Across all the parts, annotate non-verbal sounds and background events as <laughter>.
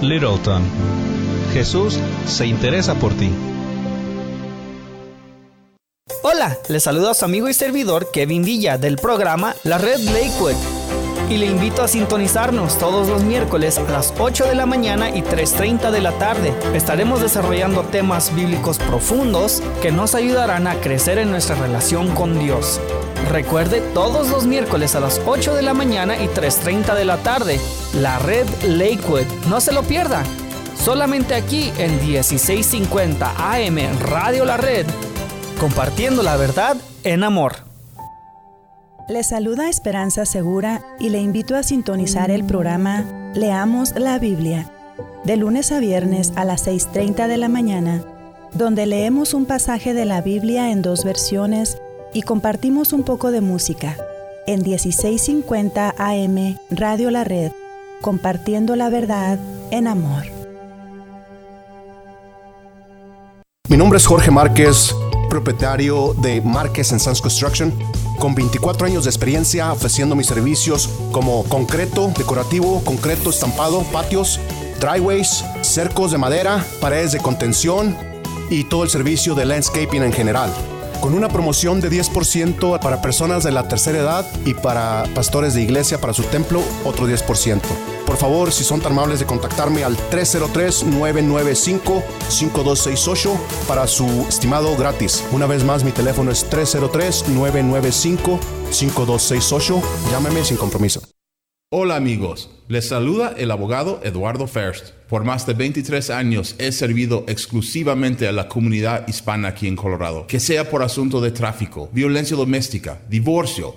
Littleton. Jesús se interesa por ti. Hola, les saluda a su amigo y servidor Kevin Villa del programa La Red Lakewood y le invito a sintonizarnos todos los miércoles a las 8 de la mañana y 3.30 de la tarde. Estaremos desarrollando temas bíblicos profundos que nos ayudarán a crecer en nuestra relación con Dios. Recuerde todos los miércoles a las 8 de la mañana y 3.30 de la tarde, la red Lakewood. No se lo pierda. Solamente aquí en 1650 AM Radio La Red, compartiendo la verdad en amor. Le saluda Esperanza Segura y le invito a sintonizar el programa Leamos la Biblia, de lunes a viernes a las 6.30 de la mañana, donde leemos un pasaje de la Biblia en dos versiones y compartimos un poco de música. En 1650 AM Radio La Red, compartiendo la verdad en amor. Mi nombre es Jorge Márquez, propietario de Márquez Sons Construction con 24 años de experiencia ofreciendo mis servicios como concreto decorativo, concreto estampado, patios, driveways, cercos de madera, paredes de contención y todo el servicio de landscaping en general. Con una promoción de 10% para personas de la tercera edad y para pastores de iglesia para su templo, otro 10%. Por favor, si son tan amables de contactarme al 303-995-5268 para su estimado gratis. Una vez más, mi teléfono es 303-995-5268. Llámeme sin compromiso. Hola amigos, les saluda el abogado Eduardo First. Por más de 23 años he servido exclusivamente a la comunidad hispana aquí en Colorado, que sea por asunto de tráfico, violencia doméstica, divorcio,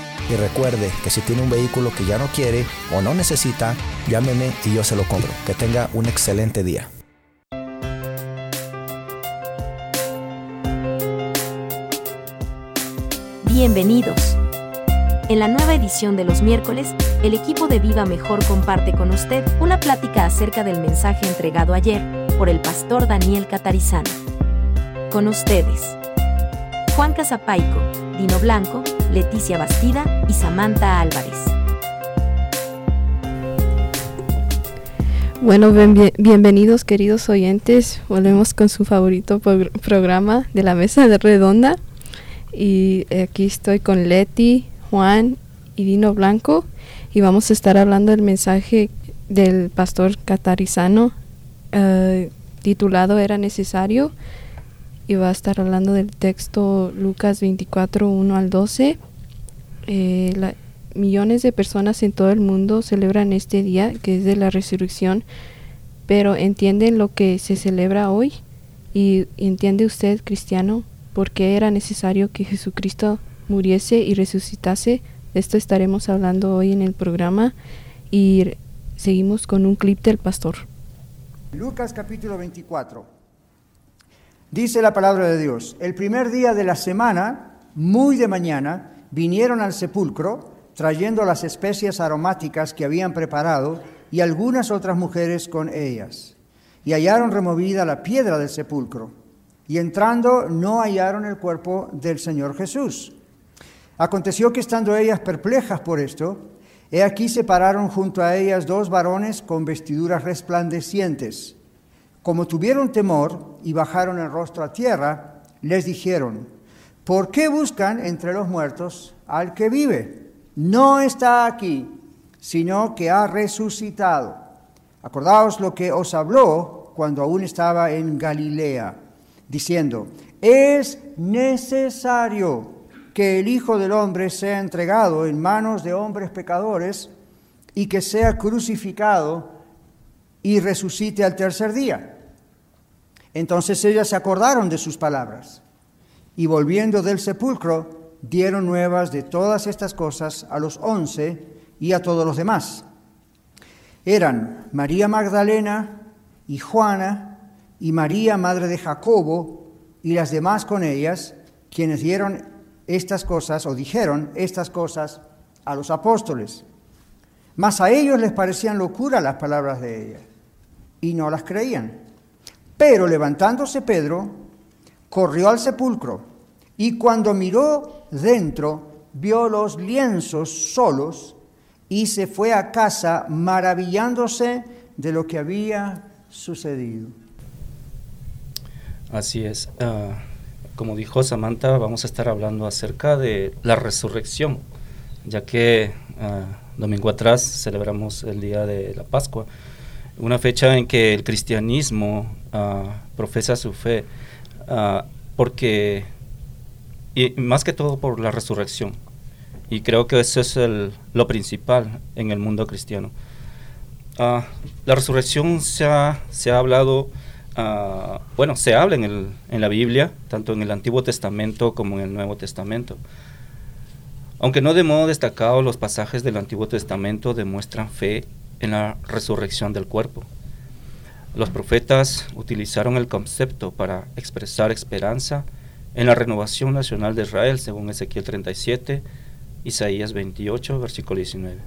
Y recuerde que si tiene un vehículo que ya no quiere o no necesita, llámeme y yo se lo compro. Que tenga un excelente día. Bienvenidos. En la nueva edición de los miércoles, el equipo de Viva Mejor comparte con usted una plática acerca del mensaje entregado ayer por el pastor Daniel Catarizano. Con ustedes, Juan Casapaico, Dino Blanco, Leticia Bastida y Samantha Álvarez. Bueno, bienvenidos queridos oyentes. Volvemos con su favorito programa de la Mesa de Redonda. Y aquí estoy con Leti, Juan y Dino Blanco. Y vamos a estar hablando del mensaje del pastor catarizano eh, titulado Era necesario y va a estar hablando del texto Lucas 24, 1 al 12. Eh, millones de personas en todo el mundo celebran este día, que es de la resurrección, pero ¿entienden lo que se celebra hoy? ¿Y entiende usted, cristiano, por qué era necesario que Jesucristo muriese y resucitase? De esto estaremos hablando hoy en el programa y seguimos con un clip del pastor. Lucas capítulo 24. Dice la palabra de Dios, el primer día de la semana, muy de mañana, vinieron al sepulcro trayendo las especias aromáticas que habían preparado y algunas otras mujeres con ellas. Y hallaron removida la piedra del sepulcro. Y entrando no hallaron el cuerpo del Señor Jesús. Aconteció que estando ellas perplejas por esto, he aquí se pararon junto a ellas dos varones con vestiduras resplandecientes como tuvieron temor y bajaron el rostro a tierra, les dijeron, ¿por qué buscan entre los muertos al que vive? No está aquí, sino que ha resucitado. Acordaos lo que os habló cuando aún estaba en Galilea, diciendo, es necesario que el Hijo del Hombre sea entregado en manos de hombres pecadores y que sea crucificado y resucite al tercer día. Entonces ellas se acordaron de sus palabras y volviendo del sepulcro dieron nuevas de todas estas cosas a los once y a todos los demás. Eran María Magdalena y Juana y María, madre de Jacobo, y las demás con ellas, quienes dieron estas cosas o dijeron estas cosas a los apóstoles. Mas a ellos les parecían locura las palabras de ella y no las creían. Pero levantándose Pedro, corrió al sepulcro y cuando miró dentro, vio los lienzos solos y se fue a casa maravillándose de lo que había sucedido. Así es. Ah, como dijo Samantha, vamos a estar hablando acerca de la resurrección, ya que uh, domingo atrás celebramos el día de la Pascua, una fecha en que el cristianismo ah, profesa su fe, porque, y más que todo por la resurrección, y creo que eso es lo principal en el mundo cristiano. la resurrección se ha, se ha hablado Ah, bueno, se habla en, el, en la Biblia, tanto en el Antiguo Testamento como en el Nuevo Testamento. Aunque no de modo destacado, los pasajes del Antiguo Testamento demuestran fe en la resurrección del cuerpo. Los profetas utilizaron el concepto para expresar esperanza en la renovación nacional de Israel, según Ezequiel 37, Isaías 28, versículo 19.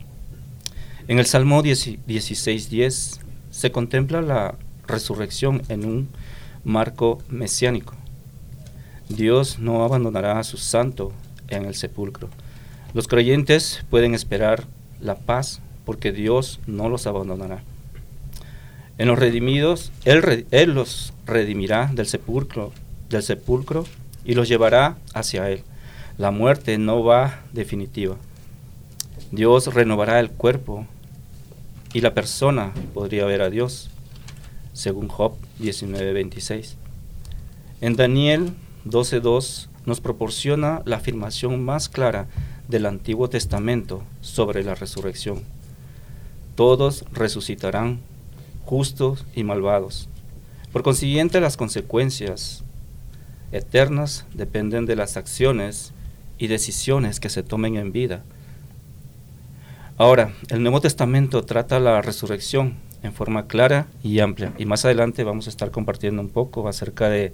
En el Salmo 16.10 se contempla la resurrección en un marco mesiánico. Dios no abandonará a su santo en el sepulcro. Los creyentes pueden esperar la paz porque Dios no los abandonará. En los redimidos, Él, los redimirá del sepulcro, del sepulcro y los llevará hacia Él. La muerte no va definitiva. Dios renovará el cuerpo y la persona podría ver a Dios según Job 19:26. En Daniel 12:2 nos proporciona la afirmación más clara del Antiguo Testamento sobre la resurrección. Todos resucitarán, justos y malvados. Por consiguiente, las consecuencias eternas dependen de las acciones y decisiones que se tomen en vida. Ahora, el Nuevo Testamento trata la resurrección en forma clara y amplia. Y más adelante vamos a estar compartiendo un poco acerca de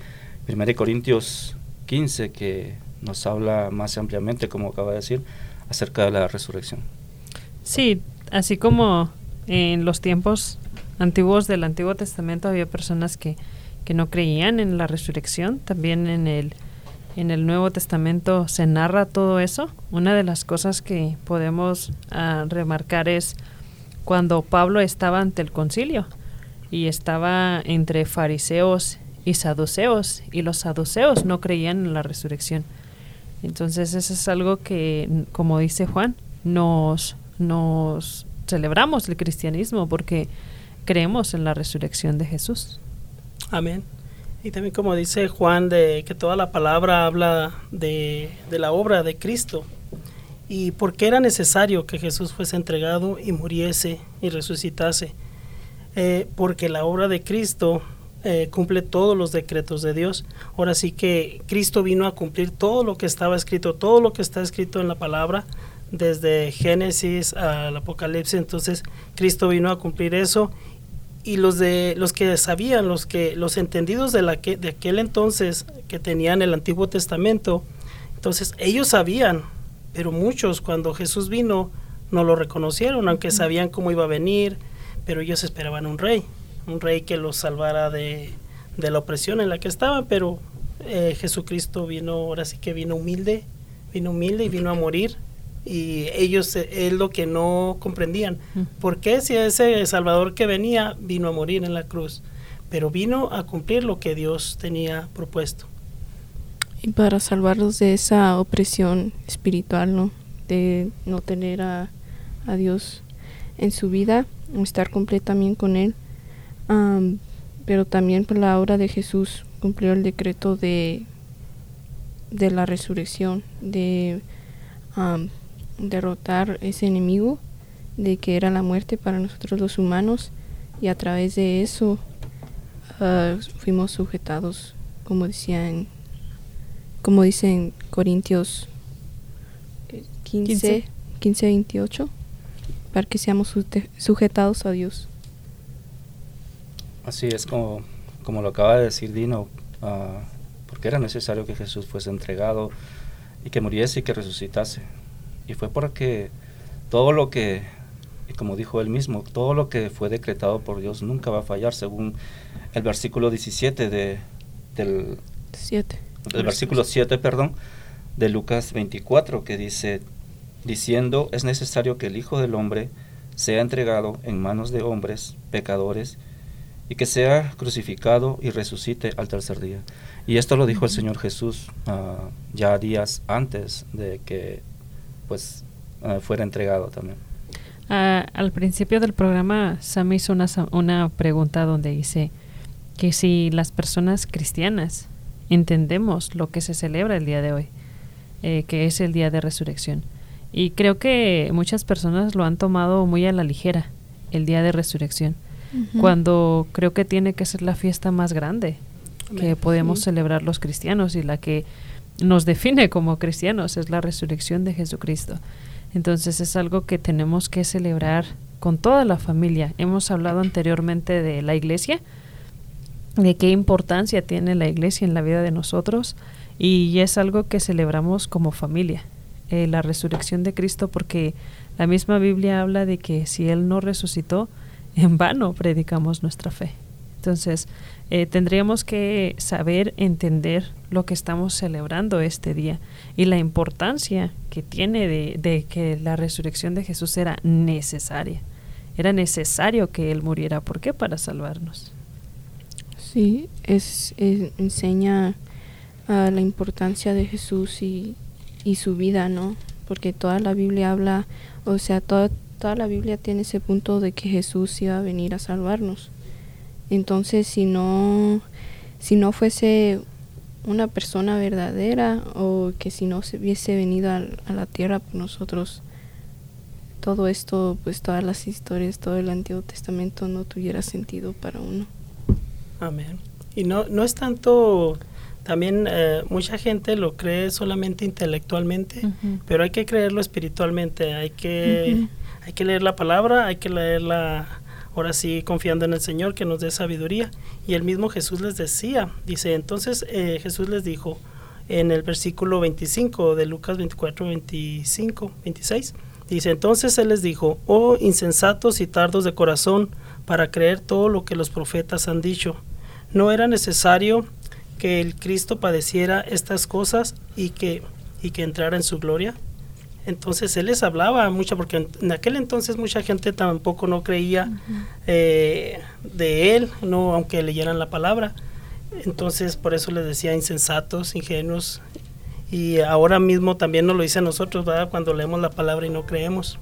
1 Corintios 15, que nos habla más ampliamente, como acaba de decir, acerca de la resurrección. Sí, así como en los tiempos antiguos del Antiguo Testamento había personas que, que no creían en la resurrección, también en el, en el Nuevo Testamento se narra todo eso. Una de las cosas que podemos ah, remarcar es cuando Pablo estaba ante el concilio y estaba entre fariseos y saduceos y los saduceos no creían en la resurrección. Entonces eso es algo que, como dice Juan, nos, nos celebramos el cristianismo porque creemos en la resurrección de Jesús. Amén. Y también como dice Juan, de que toda la palabra habla de, de la obra de Cristo y por qué era necesario que Jesús fuese entregado y muriese y resucitase. Eh, porque la obra de Cristo eh, cumple todos los decretos de Dios. Ahora sí que Cristo vino a cumplir todo lo que estaba escrito, todo lo que está escrito en la palabra, desde Génesis al Apocalipsis. Entonces Cristo vino a cumplir eso y los de los que sabían, los que los entendidos de la que de aquel entonces que tenían el Antiguo Testamento, entonces ellos sabían pero muchos cuando Jesús vino no lo reconocieron, aunque sabían cómo iba a venir, pero ellos esperaban un rey, un rey que los salvara de, la opresión en la que estaban, pero eh, Jesucristo vino, ahora sí que vino humilde, vino humilde y vino a morir. Y ellos eh, es lo que no comprendían. ¿Por qué si ese Salvador que venía vino a morir en la cruz? Pero vino a cumplir lo que Dios tenía propuesto y para salvarlos de esa opresión espiritual, ¿no? De no tener a, Dios en su vida, estar completamente con Él. pero también por la obra de Jesús cumplió el decreto de, de la resurrección, de derrotar ese enemigo, de que era la muerte para nosotros los humanos, y a través de eso ah, fuimos sujetados, como decían, como dicen Corintios 15, 15, 28, para que seamos sujetados a Dios. Así es como, como lo acaba de decir Dino, uh, porque era necesario que Jesús fuese entregado y que muriese y que resucitase. Y fue porque todo lo que, y como dijo él mismo, todo lo que fue decretado por Dios nunca va a fallar, según el versículo 17 de, del, 7. del versículo 7, perdón, de Lucas 24, que dice, diciendo, es necesario que el Hijo del Hombre sea entregado en manos de hombres pecadores y que sea crucificado y resucite al tercer día. Y esto lo dijo el Señor Jesús ah, ya días antes de que pues ah, fuera entregado también. Ah, al principio del programa Sam hizo una, una pregunta donde dice que si las personas cristianas entendemos lo que se celebra el día de hoy, eh, que es el día de resurrección. Y creo que muchas personas lo han tomado muy a la ligera, el día de resurrección, cuando creo que tiene que ser la fiesta más grande que podemos celebrar los cristianos y la que nos define como cristianos es la resurrección de Jesucristo. Entonces es algo que tenemos que celebrar con toda la familia. Hemos hablado anteriormente de la iglesia, de qué importancia tiene la iglesia en la vida de nosotros y es algo que celebramos como familia. Eh, la resurrección de Cristo porque la misma Biblia habla de que si Él no resucitó, en vano predicamos nuestra fe. Entonces, eh, tendríamos que saber entender lo que estamos celebrando este día y la importancia que tiene de, de, que la resurrección de Jesús era necesaria. Era necesario que Él muriera. ¿Por qué? Para salvarnos. Sí, es, enseña uh, la importancia de Jesús y, y su vida, ¿no? Porque toda la Biblia habla, o sea, toda, toda la Biblia tiene ese punto de que Jesús iba a venir a salvarnos. Entonces, si no, si no fuese una persona verdadera o que si no se hubiese venido a, a la tierra por nosotros, todo esto, pues todas las historias, todo el Antiguo Testamento no tuviera sentido para uno. Amén. Y no, no es tanto también eh, mucha gente lo cree solamente intelectualmente, pero hay que creerlo espiritualmente, hay que, hay que leer la palabra, hay que leerla ahora sí confiando en el Señor que nos dé sabiduría. Y el mismo Jesús les decía, dice, entonces eh, Jesús les dijo en el versículo 25 de Lucas 24, 25, 26, dice, entonces Él les dijo, oh insensatos y tardos de corazón para creer todo lo que los profetas han dicho. No era necesario que el Cristo padeciera estas cosas y que, y que entrara en su gloria. Entonces él les hablaba mucho, porque en, aquel entonces mucha gente tampoco no creía eh, de él, no aunque leyeran la palabra. Entonces por eso les decía insensatos, ingenuos. Y ahora mismo también nos lo dice a nosotros, ¿verdad? cuando leemos la palabra y no creemos.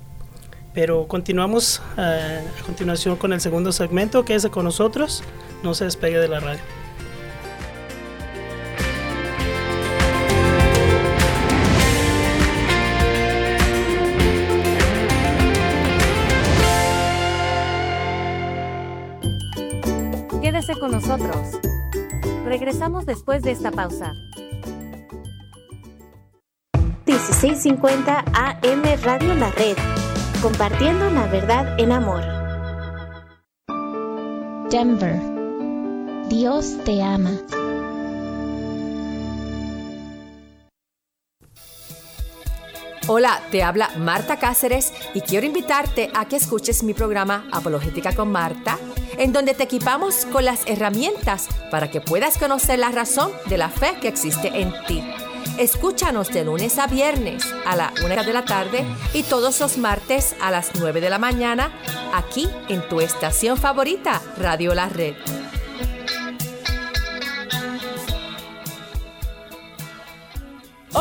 Pero continuamos eh, a continuación con el segundo segmento, que es con nosotros. No se despegue de la radio. Con nosotros. Regresamos después de esta pausa. 1650 AM Radio La Red, compartiendo la verdad en amor. Denver, Dios te ama. Hola, te habla Marta Cáceres y quiero invitarte a que escuches mi programa Apologética con Marta en donde te equipamos con las herramientas para que puedas conocer la razón de la fe que existe en ti. Escúchanos de lunes a viernes a la una de la tarde y todos los martes a las 9 de la mañana aquí en tu estación favorita, Radio La Red.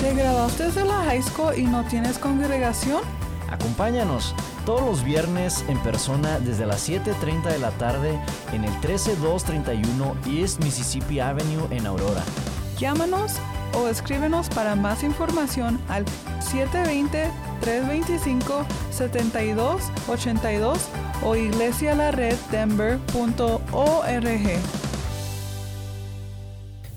¿Te graduaste de la high school y no tienes congregación? Acompáñanos todos los viernes en persona desde las 7.30 de la tarde en el 13231 East Mississippi Avenue en Aurora. Llámanos o escríbenos para más información al 720-325-7282 o iglesialareddenver.org.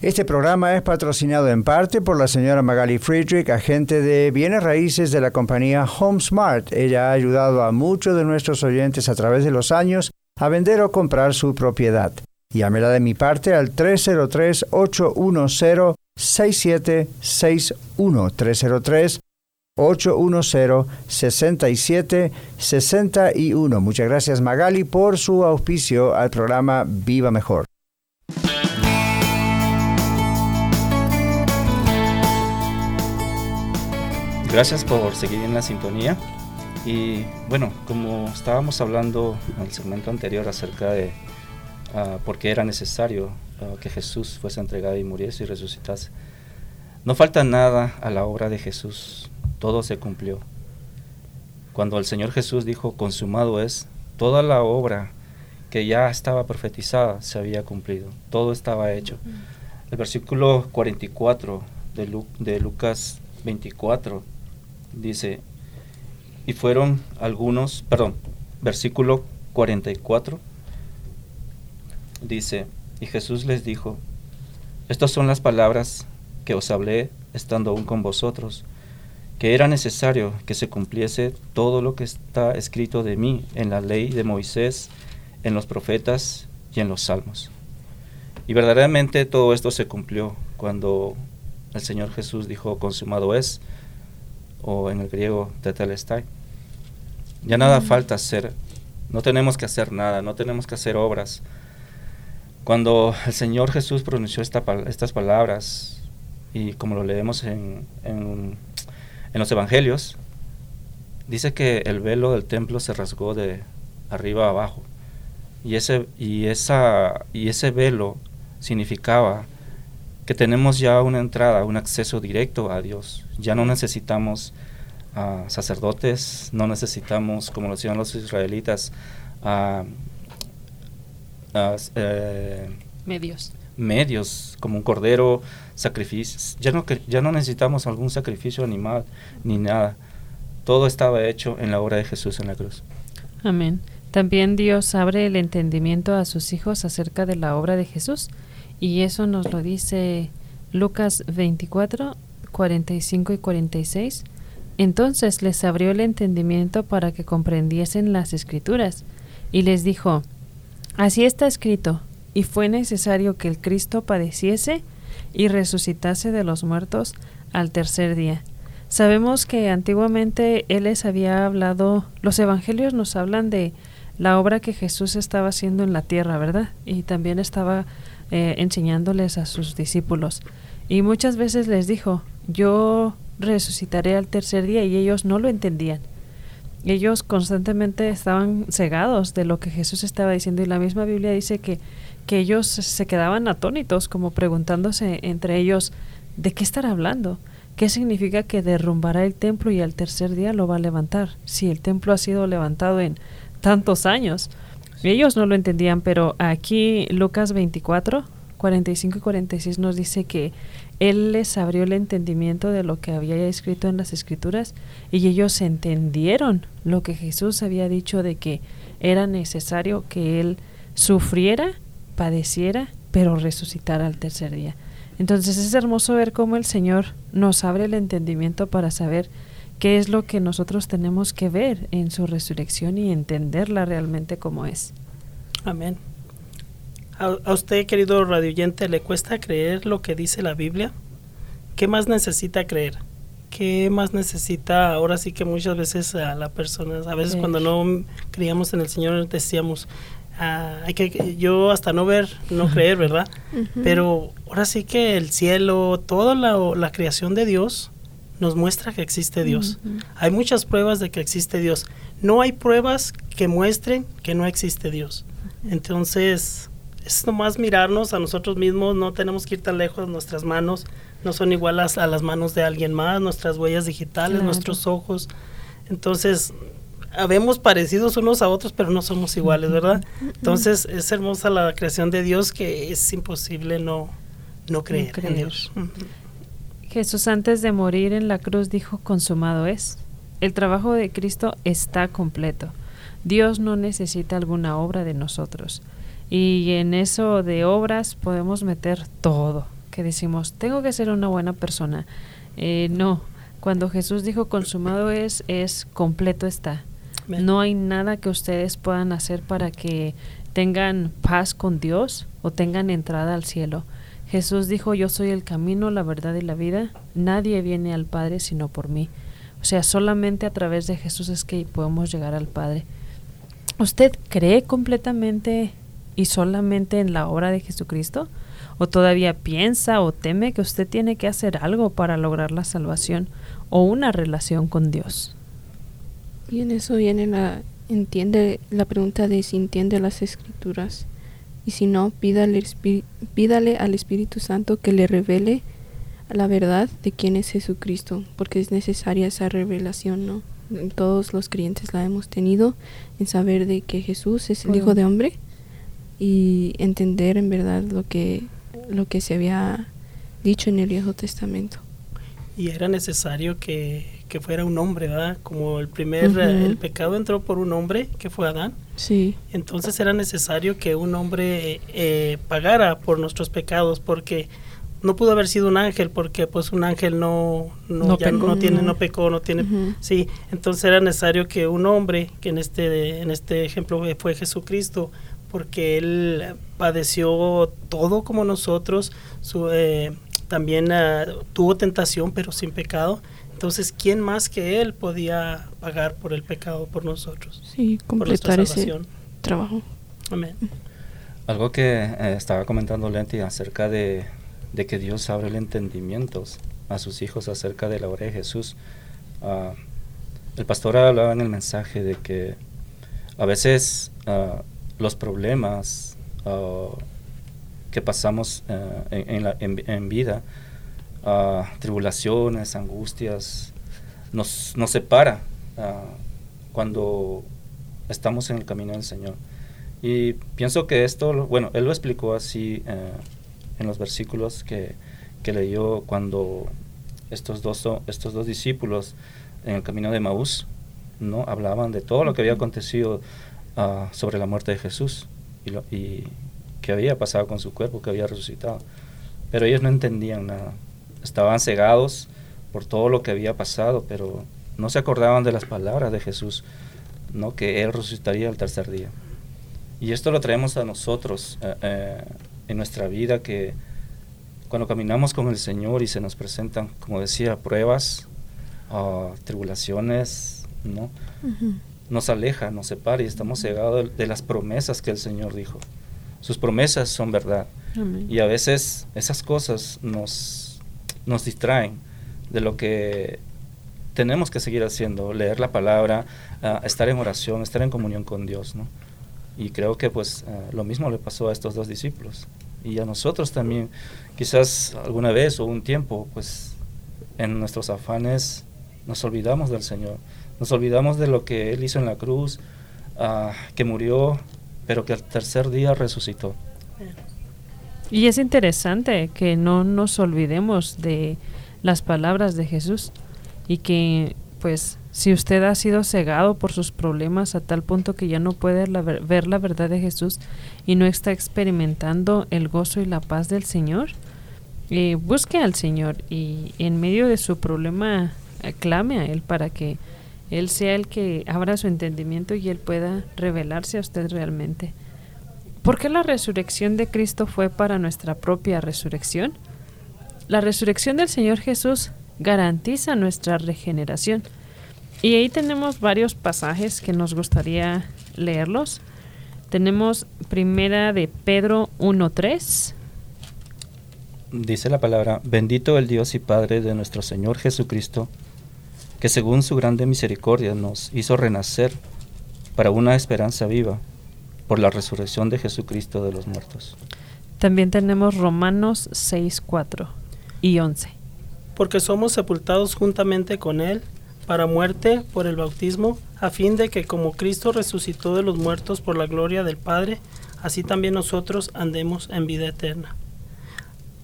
Este programa es patrocinado en parte por la señora Magali Friedrich, agente de bienes raíces de la compañía HomeSmart. Ella ha ayudado a muchos de nuestros oyentes a través de los años a vender o comprar su propiedad. Llámela de mi parte al 303-810-6761. 303-810-6761. Muchas gracias Magali por su auspicio al programa Viva Mejor. Gracias por seguir en la sintonía. Y bueno, como estábamos hablando en el segmento anterior acerca de uh, por qué era necesario uh, que Jesús fuese entregado y muriese y resucitase, no falta nada a la obra de Jesús, todo se cumplió. Cuando el Señor Jesús dijo, consumado es, toda la obra que ya estaba profetizada se había cumplido, todo estaba hecho. El versículo 44 de, Lu de Lucas 24 dice, y fueron algunos, perdón, versículo 44, dice, y Jesús les dijo, estas son las palabras que os hablé estando aún con vosotros, que era necesario que se cumpliese todo lo que está escrito de mí en la ley de Moisés, en los profetas y en los salmos. Y verdaderamente todo esto se cumplió cuando el Señor Jesús dijo, consumado es, o en el griego tetelestai. Ya nada falta hacer, no tenemos que hacer nada, no tenemos que hacer obras. Cuando el Señor Jesús pronunció estas palabras, y como lo leemos en, en, en los evangelios, dice que el velo del templo se rasgó de arriba a abajo. Y ese, y esa, y ese velo significaba que tenemos ya una entrada, un acceso directo a Dios. Ya no necesitamos uh, sacerdotes, no necesitamos, como lo hacían los israelitas, uh, uh, eh, medios. Medios, como un cordero, sacrificios. Ya no, ya no necesitamos algún sacrificio animal ni nada. Todo estaba hecho en la obra de Jesús en la cruz. Amén. También Dios abre el entendimiento a sus hijos acerca de la obra de Jesús. Y eso nos lo dice Lucas 24, 45 y 46. Entonces les abrió el entendimiento para que comprendiesen las escrituras. Y les dijo, Así está escrito, y fue necesario que el Cristo padeciese y resucitase de los muertos al tercer día. Sabemos que antiguamente Él les había hablado, los evangelios nos hablan de la obra que Jesús estaba haciendo en la tierra, ¿verdad? Y también estaba eh, enseñándoles a sus discípulos. Y muchas veces les dijo, yo resucitaré al tercer día y ellos no lo entendían. Ellos constantemente estaban cegados de lo que Jesús estaba diciendo y la misma Biblia dice que, que ellos se quedaban atónitos como preguntándose entre ellos, ¿de qué estará hablando? ¿Qué significa que derrumbará el templo y al tercer día lo va a levantar? Si el templo ha sido levantado en tantos años. Ellos no lo entendían, pero aquí Lucas 24, 45 y 46 nos dice que Él les abrió el entendimiento de lo que había escrito en las escrituras y ellos entendieron lo que Jesús había dicho de que era necesario que Él sufriera, padeciera, pero resucitara al tercer día. Entonces es hermoso ver cómo el Señor nos abre el entendimiento para saber qué es lo que nosotros tenemos que ver en su resurrección y entenderla realmente como es. Amén. ¿A, usted, querido radioyente, le cuesta creer lo que dice la Biblia? ¿Qué más necesita creer? ¿Qué más necesita? Ahora sí que muchas veces a la persona, a veces cuando no creíamos en el Señor decíamos, ah, hay que yo hasta no ver, no <laughs> creer, ¿verdad? Pero ahora sí que el cielo, toda la, la creación de Dios nos muestra que existe Dios. Hay muchas pruebas de que existe Dios. No hay pruebas que muestren que no existe Dios. Entonces, es nomás mirarnos a nosotros mismos, no tenemos que ir tan lejos, nuestras manos no son iguales a, las manos de alguien más, nuestras huellas digitales, nuestros ojos. Entonces, habemos parecidos unos a otros, pero no somos iguales, ¿verdad? Entonces, es hermosa la creación de Dios que es imposible no, no creer, en Dios. Jesús antes de morir en la cruz dijo, consumado es. El trabajo de Cristo está completo. Dios no necesita alguna obra de nosotros. Y en eso de obras podemos meter todo, que decimos, tengo que ser una buena persona. Eh, no, cuando Jesús dijo consumado es, es completo está. No hay nada que ustedes puedan hacer para que tengan paz con Dios o tengan entrada al cielo. Jesús dijo, yo soy el camino, la verdad y la vida. Nadie viene al Padre sino por mí. O sea, solamente a través de Jesús es que podemos llegar al Padre. ¿Usted cree completamente y solamente en la obra de Jesucristo? ¿O todavía piensa o teme que usted tiene que hacer algo para lograr la salvación o una relación con Dios? Y en eso viene la, entiende, la pregunta de si entiende las escrituras. Y si no, pídale, pídale al Espíritu Santo que le revele la verdad de quién es Jesucristo, porque es necesaria esa revelación, ¿no? Todos los creyentes la hemos tenido en saber de que Jesús es el Hijo de Hombre y entender en verdad lo que, lo que se había dicho en el Viejo Testamento. Y era necesario que, fuera un hombre, ¿verdad? Como el primer, el pecado entró por un hombre, que fue Adán. Sí. Entonces era necesario que un hombre eh, pagara por nuestros pecados, porque no pudo haber sido un ángel, porque pues un ángel no, no, pecó, no tiene, no pecó, no tiene, sí. Entonces era necesario que un hombre, que en este, en este ejemplo fue Jesucristo, porque Él padeció todo como nosotros, eh, también ah, tuvo tentación pero sin pecado. Entonces, ¿quién más que Él podía pagar por el pecado por nosotros? Sí, completar ese trabajo. Amén. Algo que eh, estaba comentando Lenti acerca de, que Dios abre el entendimiento a sus hijos acerca de la obra de Jesús. Ah, el pastor hablaba en el mensaje de que a veces uh, los problemas uh, que pasamos uh, en, la, en, vida, uh, tribulaciones, angustias, nos, nos separa cuando estamos en el camino del Señor. Y pienso que esto, bueno, él lo explicó así en los versículos que, que, leyó cuando estos dos, estos dos discípulos en el camino de Maús, ¿no? Hablaban de todo lo que había acontecido Ah, sobre la muerte de Jesús y, lo, y qué había pasado con su cuerpo, que había resucitado. Pero ellos no entendían nada. Estaban cegados por todo lo que había pasado, pero no se acordaban de las palabras de Jesús, ¿no? que Él resucitaría al tercer día. Y esto lo traemos a nosotros eh, eh, en nuestra vida, que cuando caminamos con el Señor y se nos presentan, como decía, pruebas, uh, tribulaciones, ¿no? nos aleja, nos separa y estamos cegados de, las promesas que el Señor dijo. Sus promesas son verdad. Y a veces esas cosas nos, nos distraen de lo que tenemos que seguir haciendo, leer la palabra, ah, estar en oración, estar en comunión con Dios, ¿no? Y creo que pues ah, lo mismo le pasó a estos dos discípulos y a nosotros también, quizás alguna vez o un tiempo, pues en nuestros afanes nos olvidamos del Señor, nos olvidamos de lo que Él hizo en la cruz, uh, que murió, pero que al tercer día resucitó. Y es interesante que no nos olvidemos de las palabras de Jesús y que pues si usted ha sido cegado por sus problemas a tal punto que ya no puede ver la verdad de Jesús y no está experimentando el gozo y la paz del Señor, eh, busque al Señor y en medio de su problema eh, clame a Él para que Él sea el que abra su entendimiento y Él pueda revelarse a usted realmente. ¿Por qué la resurrección de Cristo fue para nuestra propia resurrección? La resurrección del Señor Jesús garantiza nuestra regeneración. Y ahí tenemos varios pasajes que nos gustaría leerlos. Tenemos primera de Pedro 1.3. Dice la palabra, bendito el Dios y Padre de nuestro Señor Jesucristo, que según su grande misericordia nos hizo renacer para una esperanza viva por la resurrección de Jesucristo de los muertos. También tenemos Romanos 6.4 y 11. Porque somos sepultados juntamente con Él para muerte por el bautismo, a fin de que como Cristo resucitó de los muertos por la gloria del Padre, así también nosotros andemos en vida eterna.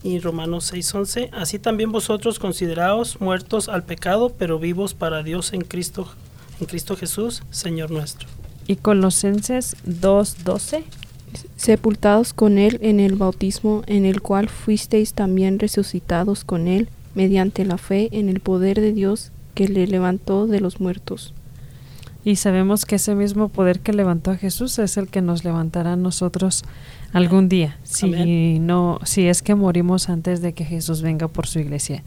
Y Romanos 6:11, así también vosotros consideraos muertos al pecado, pero vivos para Dios en Cristo, en Cristo Jesús, Señor nuestro. Y Colosenses 2:12, sepultados con él en el bautismo en el cual fuisteis también resucitados con él mediante la fe en el poder de Dios que le levantó de los muertos. Y sabemos que ese mismo poder que levantó a Jesús es el que nos levantará a nosotros algún día, si no, si es que morimos antes de que Jesús venga por su iglesia.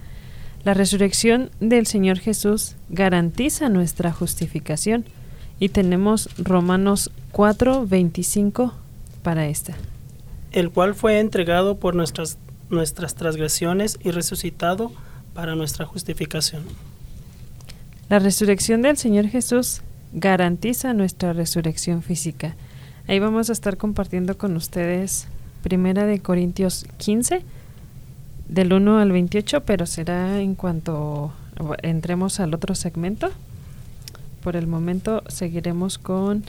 La resurrección del Señor Jesús garantiza nuestra justificación y tenemos Romanos 4, 25 para esta. El cual fue entregado por nuestras, nuestras transgresiones y resucitado para nuestra justificación. La resurrección del Señor Jesús garantiza nuestra resurrección física. Ahí vamos a estar compartiendo con ustedes Primera de Corintios 15 del 1 al 28, pero será en cuanto entremos al otro segmento. Por el momento seguiremos con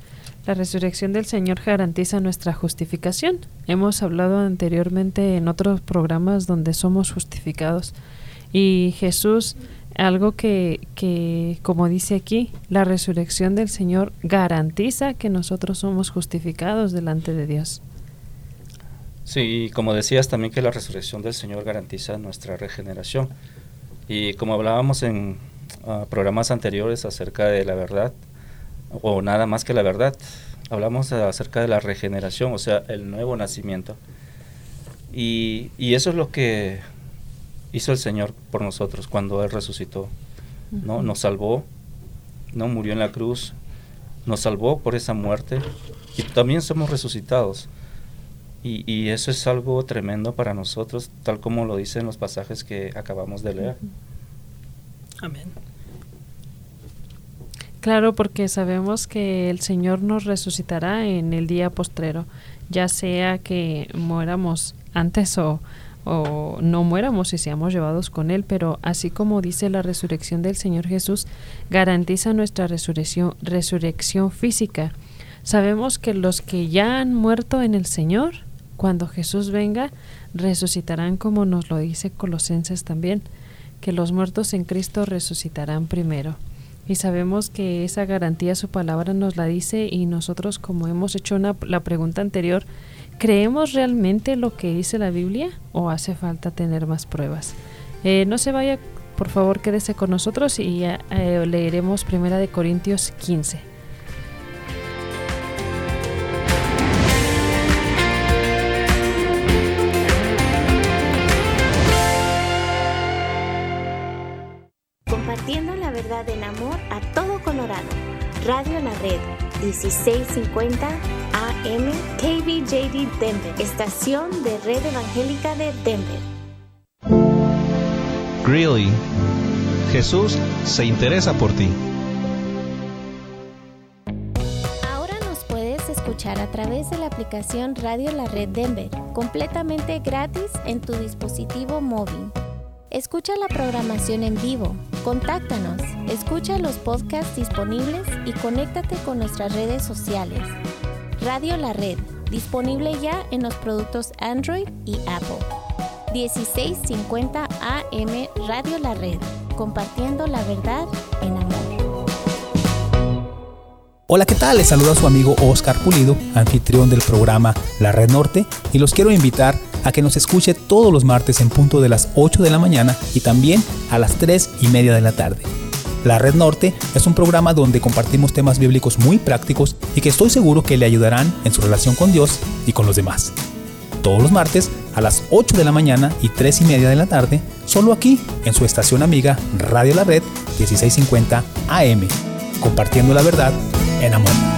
la resurrección del Señor garantiza nuestra justificación. Hemos hablado anteriormente en otros programas donde somos justificados y Jesús algo que, que, como dice aquí, la resurrección del Señor garantiza que nosotros somos justificados delante de Dios. Sí, y como decías también que la resurrección del Señor garantiza nuestra regeneración. Y como hablábamos en programas anteriores acerca de la verdad, o nada más que la verdad, hablamos acerca de la regeneración, o sea, el nuevo nacimiento. Y, y eso es lo que hizo el Señor por nosotros cuando Él resucitó. ¿no? Nos salvó, no murió en la cruz, nos salvó por esa muerte y también somos resucitados. Y, y, eso es algo tremendo para nosotros, tal como lo dicen los pasajes que acabamos de leer. Amén. Claro, porque sabemos que el Señor nos resucitará en el día postrero, ya sea que muéramos antes o, o no muéramos y seamos llevados con Él, pero así como dice la resurrección del Señor Jesús, garantiza nuestra resurrección, resurrección física. Sabemos que los que ya han muerto en el Señor, cuando Jesús venga, resucitarán como nos lo dice Colosenses también, que los muertos en Cristo resucitarán primero. Y sabemos que esa garantía su palabra nos la dice y nosotros como hemos hecho la pregunta anterior, ¿Creemos realmente lo que dice la Biblia o hace falta tener más pruebas? Eh, no se vaya, por favor, quédese con nosotros y eh, leeremos Primera de Corintios 15. Red 1650 AM KBJD Denver, estación de Red Evangélica de Denver. Greeley, Jesús se interesa por ti. Ahora nos puedes escuchar a través de la aplicación Radio La Red Denver, completamente gratis en tu dispositivo móvil. Escucha la programación en vivo, contáctanos, escucha los podcasts disponibles y conéctate con nuestras redes sociales. Radio La Red, disponible ya en los productos Android y Apple. 1650 AM Radio La Red, compartiendo la verdad en amor. Hola, ¿qué tal? Les saluda su amigo Oscar Pulido, anfitrión del programa La Red Norte, y los quiero invitar a que nos escuche todos los martes en punto de las 8 de la mañana y también a las 3 y media de la tarde. La Red Norte es un programa donde compartimos temas bíblicos muy prácticos y que estoy seguro que le ayudarán en su relación con Dios y con los demás. Todos los martes a las 8 de la mañana y 3 y media de la tarde, solo aquí en su estación amiga Radio La Red 1650 AM, compartiendo la verdad en amor.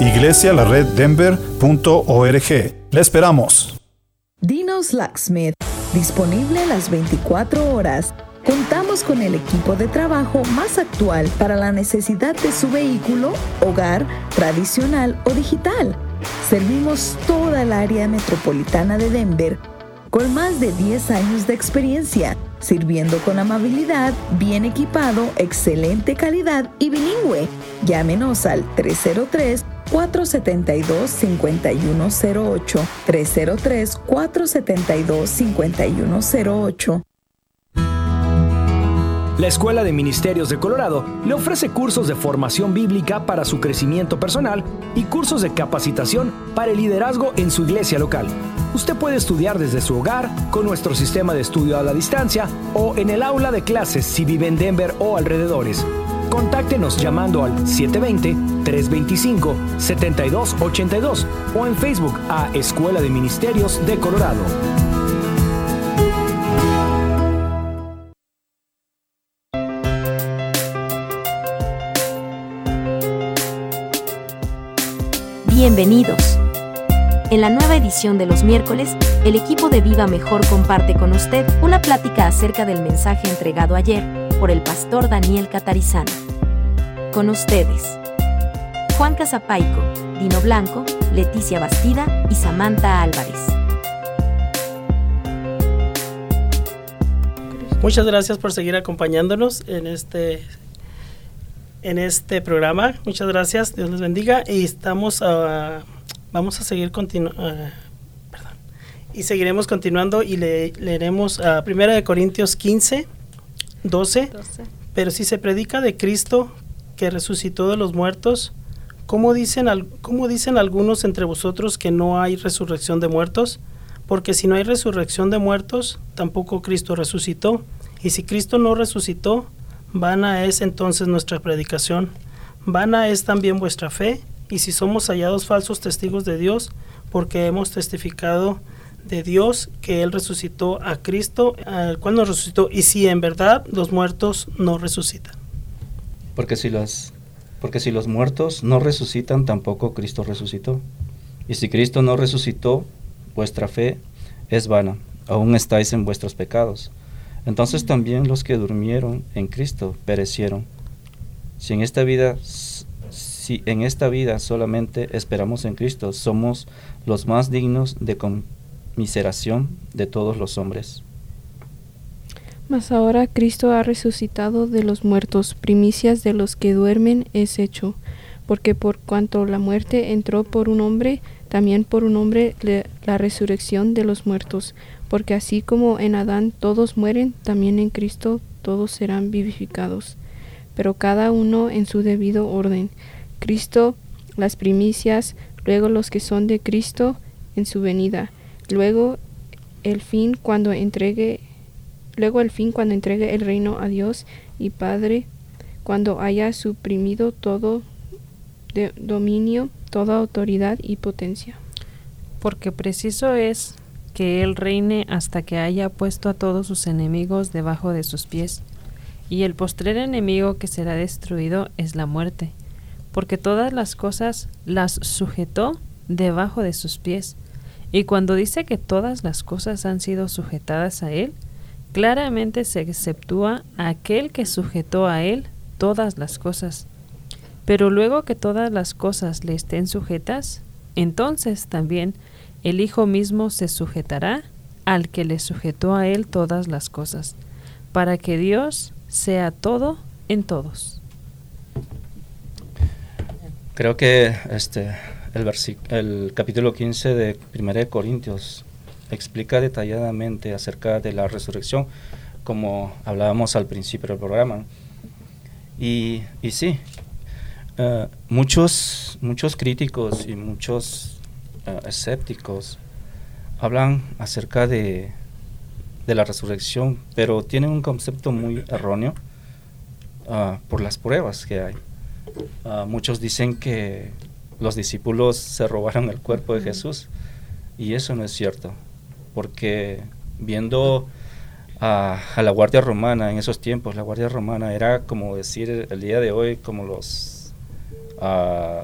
iglesialareddenver.org. Le esperamos. Dinos Locksmith, disponible las 24 horas. Contamos con el equipo de trabajo más actual para la necesidad de su vehículo, hogar, tradicional o digital. Servimos toda el área metropolitana de Denver con más de 10 años de experiencia, sirviendo con amabilidad, bien equipado, excelente calidad y bilingüe. Llámenos al 303 472-5108. 303-472-5108. La Escuela de Ministerios de Colorado le ofrece cursos de formación bíblica para su crecimiento personal y cursos de capacitación para el liderazgo en su iglesia local. Usted puede estudiar desde su hogar con nuestro sistema de estudio a la distancia o en el aula de clases si vive en Denver o alrededores. Contáctenos llamando al 720-325-7282 o en Facebook a Escuela de Ministerios de Colorado. Bienvenidos. En la nueva edición de los miércoles, el equipo de Viva Mejor comparte con usted una plática acerca del mensaje entregado ayer por el pastor Daniel Catarizano. Con ustedes, Juan Casapaico, Dino Blanco, Leticia Bastida y Samantha Álvarez. Muchas gracias por seguir acompañándonos en este en este programa. Muchas gracias, Dios les bendiga y estamos a, vamos a seguir continuando y seguiremos continuando y le, leeremos a Primera de Corintios 15 12, 12. Pero si se predica de Cristo que resucitó de los muertos, ¿cómo dicen, ¿cómo dicen algunos entre vosotros que no hay resurrección de muertos? Porque si no hay resurrección de muertos, tampoco Cristo resucitó. Y si Cristo no resucitó, vana es entonces nuestra predicación, vana es también vuestra fe, y si somos hallados falsos testigos de Dios, porque hemos testificado de Dios que Él resucitó a Cristo, al cual nos resucitó, y si en verdad los muertos no resucitan. Porque si, porque si los muertos no resucitan, tampoco Cristo resucitó. Y si Cristo no resucitó, vuestra fe es vana, aún estáis en vuestros pecados. Entonces también los que durmieron en Cristo perecieron. Si en esta vida si en esta vida solamente esperamos en Cristo, somos los más dignos de conmiseración de todos los hombres. Mas ahora Cristo ha resucitado de los muertos, primicias de los que duermen es hecho, porque por cuanto la muerte entró por un hombre, también por un hombre la resurrección de los muertos, porque así como en Adán todos mueren, también en Cristo todos serán vivificados, pero cada uno en su debido orden. Cristo las primicias, luego los que son de Cristo en su venida, luego el fin cuando entregue luego el fin cuando entregue el reino a Dios y Padre, cuando haya suprimido todo dominio, toda autoridad y potencia. Porque preciso es que Él reine hasta que haya puesto a todos sus enemigos debajo de sus pies. Y el postrer enemigo que será destruido es la muerte porque todas las cosas las sujetó debajo de sus pies. Y cuando dice que todas las cosas han sido sujetadas a Él, claramente se exceptúa aquel que sujetó a Él todas las cosas. Pero luego que todas las cosas le estén sujetas, entonces también el Hijo mismo se sujetará al que le sujetó a Él todas las cosas, para que Dios sea todo en todos. Creo que este el, el capítulo 15 de 1 Corintios explica detalladamente acerca de la resurrección, como hablábamos al principio del programa. Y, y sí, eh, muchos, muchos críticos y muchos uh, escépticos hablan acerca de, de, la resurrección, pero tienen un concepto muy erróneo uh, por las pruebas que hay. Muchos dicen que los discípulos se robaron el cuerpo de Jesús y eso no es cierto, porque viendo a, la Guardia Romana en esos tiempos, la Guardia Romana era como decir el día de hoy como los,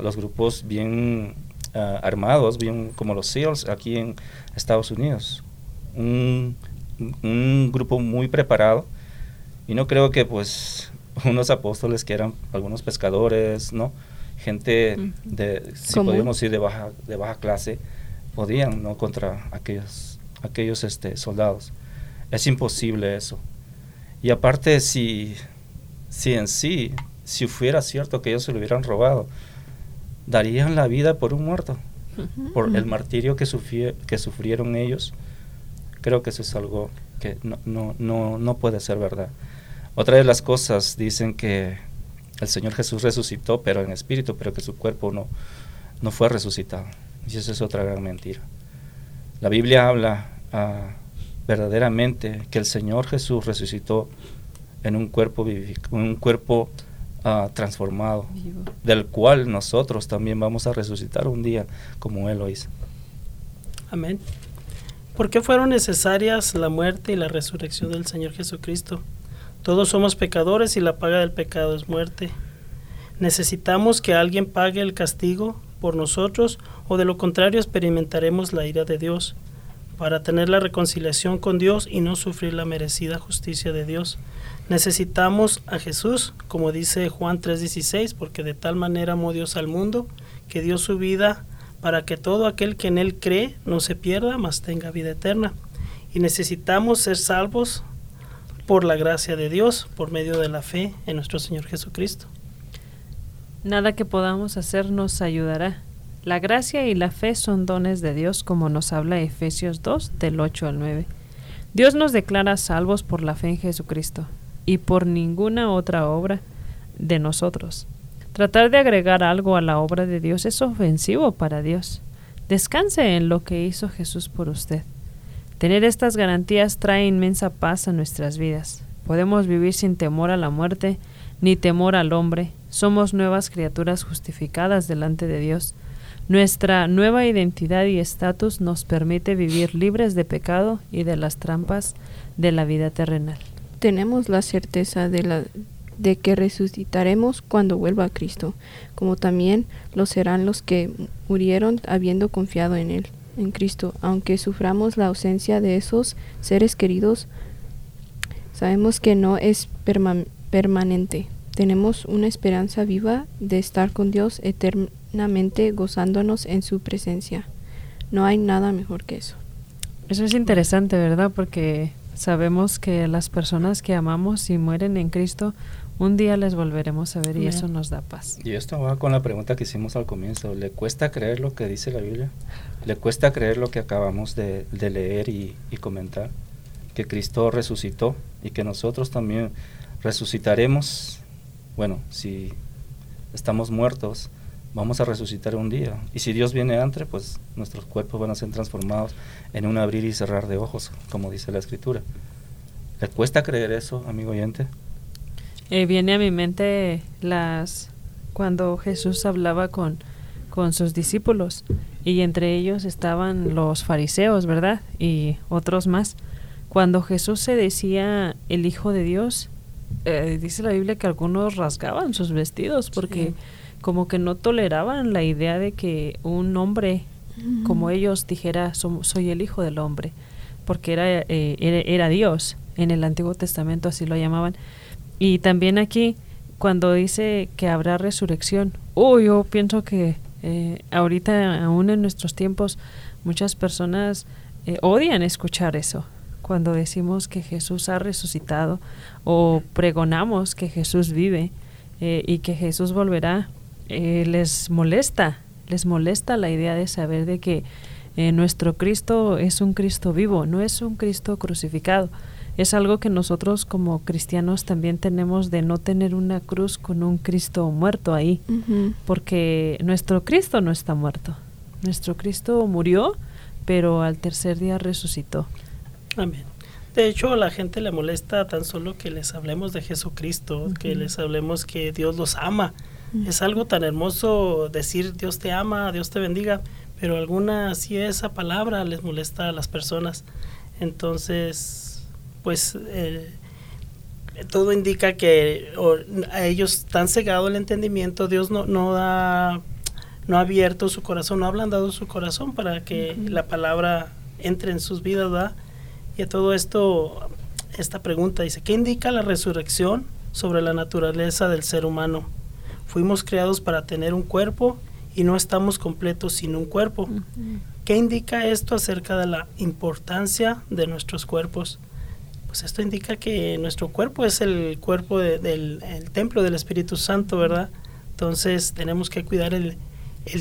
los grupos bien armados, bien como los SEALs aquí en Estados Unidos. Un, un grupo muy preparado y no creo que pues <laughs> unos apóstoles que eran algunos pescadores, ¿no? gente de, si podíamos decir, de baja, de baja clase, podían, ¿no? Contra aquellos, aquellos este, soldados. Es imposible eso. Y aparte, si, si en sí, si fuera cierto que ellos se lo hubieran robado, darían la vida por un muerto, por el martirio que, que sufrieron ellos. Creo que eso es algo que no, no, no, no puede ser verdad. Otra de las cosas dicen que el Señor Jesús resucitó, pero en espíritu, pero que su cuerpo no, no fue resucitado. Y esa es otra gran mentira. La Biblia habla ah, verdaderamente que el Señor Jesús resucitó en un cuerpo, un cuerpo ah, transformado, del cual nosotros también vamos a resucitar un día como Él lo hizo. Amén. ¿Por qué fueron necesarias la muerte y la resurrección del Señor Jesucristo? Todos somos pecadores y la paga del pecado es muerte. Necesitamos que alguien pague el castigo por nosotros o de lo contrario experimentaremos la ira de Dios para tener la reconciliación con Dios y no sufrir la merecida justicia de Dios. Necesitamos a Jesús, como dice Juan 3:16, porque de tal manera amó Dios al mundo que dio su vida para que todo aquel que en él cree no se pierda, mas tenga vida eterna. Y necesitamos ser salvos por la gracia de Dios, por medio de la fe en nuestro Señor Jesucristo. Nada que podamos hacer nos ayudará. La gracia y la fe son dones de Dios, como nos habla Efesios 2, del 8 al 9. Dios nos declara salvos por la fe en Jesucristo y por ninguna otra obra de nosotros. Tratar de agregar algo a la obra de Dios es ofensivo para Dios. Descanse en lo que hizo Jesús por usted. Tener estas garantías trae inmensa paz a nuestras vidas. Podemos vivir sin temor a la muerte, ni temor al hombre. Somos nuevas criaturas justificadas delante de Dios. Nuestra nueva identidad y estatus nos permite vivir libres de pecado y de las trampas de la vida terrenal. Tenemos la certeza de, que resucitaremos cuando vuelva a Cristo, como también lo serán los que murieron habiendo confiado en Él en Cristo, aunque suframos la ausencia de esos seres queridos, sabemos que no es permanente. Tenemos una esperanza viva de estar con Dios eternamente gozándonos en su presencia. No hay nada mejor que eso. Eso es interesante, ¿verdad? Porque sabemos que las personas que amamos y mueren en Cristo un día les volveremos a ver y eso nos da paz. Y esto va con la pregunta que hicimos al comienzo. ¿Le cuesta creer lo que dice la Biblia? ¿Le cuesta creer lo que acabamos de, leer y, comentar? Que Cristo resucitó y que nosotros también resucitaremos. Bueno, si estamos muertos, vamos a resucitar un día. Y si Dios viene antes, pues nuestros cuerpos van a ser transformados en un abrir y cerrar de ojos, como dice la Escritura. ¿Le cuesta creer eso, amigo oyente? Eh, viene a mi mente las cuando Jesús hablaba con, con sus discípulos y entre ellos estaban los fariseos, ¿verdad? Y otros más. Cuando Jesús se decía el Hijo de Dios, eh, dice la Biblia que algunos rasgaban sus vestidos porque como que no toleraban la idea de que un hombre como ellos dijera soy el hijo del hombre, porque era, eh, era, Dios. En el Antiguo Testamento así lo llamaban. Y también aquí, cuando dice que habrá resurrección, oh, yo pienso que eh, ahorita, aún en nuestros tiempos, muchas personas eh, odian escuchar eso. Cuando decimos que Jesús ha resucitado o pregonamos que Jesús vive y que Jesús volverá, les molesta les molesta la idea de saber de que eh, nuestro Cristo es un Cristo vivo, no es un Cristo crucificado. Es algo que nosotros como cristianos también tenemos de no tener una cruz con un Cristo muerto ahí, porque nuestro Cristo no está muerto. Nuestro Cristo murió, pero al tercer día resucitó. Amén. De hecho, a la gente le molesta tan solo que les hablemos de Jesucristo, que les hablemos que Dios los ama. Es algo tan hermoso decir Dios te ama, Dios te bendiga, pero alguna si esa palabra les molesta a las personas. Entonces, pues eh, todo indica que a ellos están cegado el entendimiento, Dios no, no da no ha abierto su corazón, no ha ablandado su corazón para que la palabra entre en sus vidas, ¿verdad? Y a todo esto, esta pregunta dice, ¿qué indica la resurrección sobre la naturaleza del ser humano? Fuimos creados para tener un cuerpo y no estamos completos sin un cuerpo. ¿Qué indica esto acerca de la importancia de nuestros cuerpos? Pues esto indica que nuestro cuerpo es el cuerpo del templo del Espíritu Santo, ¿verdad? Entonces tenemos que cuidar el,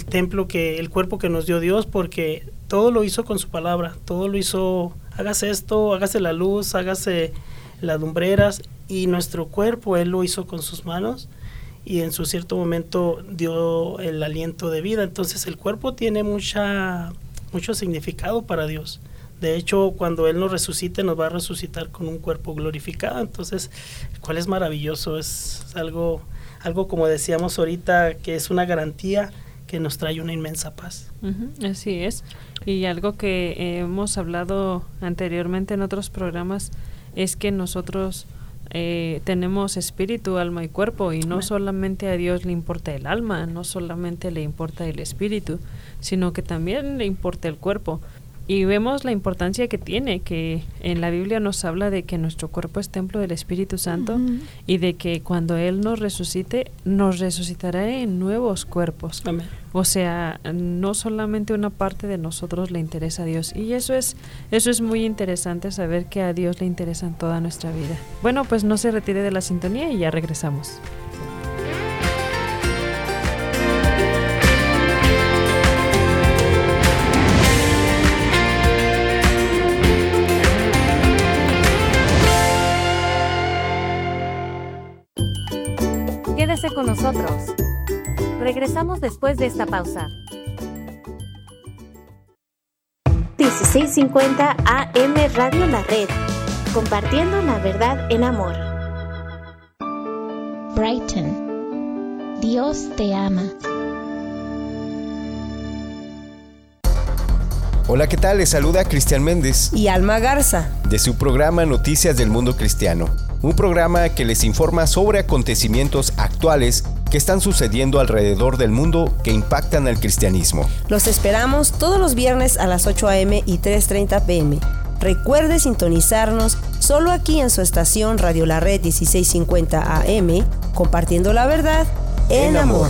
templo que, el cuerpo que nos dio Dios, porque todo lo hizo con su palabra, todo lo hizo, hágase esto, hágase la luz, hágase las lumbreras, y nuestro cuerpo Él lo hizo con sus manos y en su cierto momento dio el aliento de vida. Entonces el cuerpo tiene mucha, mucho significado para Dios. De hecho, cuando Él nos resucite, nos va a resucitar con un cuerpo glorificado. Entonces, cuál es maravilloso, es algo, algo como decíamos ahorita, que es una garantía que nos trae una inmensa paz. así es. Y algo que hemos hablado anteriormente en otros programas es que nosotros eh, tenemos espíritu, alma y cuerpo y no solamente a Dios le importa el alma, no solamente le importa el espíritu, sino que también le importa el cuerpo. Y vemos la importancia que tiene, que en la Biblia nos habla de que nuestro cuerpo es templo del Espíritu Santo y de que cuando Él nos resucite, nos resucitará en nuevos cuerpos. O sea, no solamente una parte de nosotros le interesa a Dios. Y eso es, eso es muy interesante saber que a Dios le interesa en toda nuestra vida. Bueno, pues no se retire de la sintonía y ya regresamos. Quédese con nosotros. Regresamos después de esta pausa. 1650 AM Radio La Red, compartiendo la verdad en amor. Brighton, Dios te ama. Hola, ¿qué tal? Les saluda Cristian Méndez y Alma Garza de su programa Noticias del Mundo Cristiano un programa que les informa sobre acontecimientos actuales que están sucediendo alrededor del mundo que impactan al cristianismo. Los esperamos todos los viernes a las 8 a.m. y 3.30 p.m. Recuerde sintonizarnos solo aquí en su estación Radio La Red 1650 AM, compartiendo la verdad en, amor.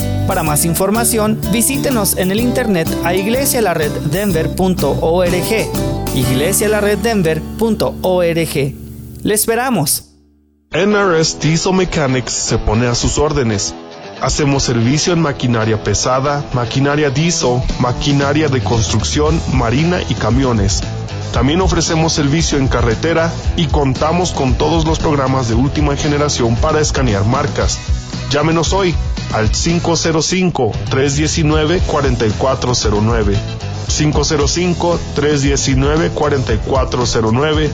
Para más información, visítenos en el internet a iglesialareddenver.org. iglesialareddenver.org. Le esperamos. NRS Diesel Mechanics se pone a sus órdenes. Hacemos servicio en maquinaria pesada, maquinaria diesel, maquinaria de construcción, marina y camiones. También ofrecemos servicio en carretera y contamos con todos los programas de última generación para escanear marcas. Llámenos hoy al 505-319-4409. 505-319-4409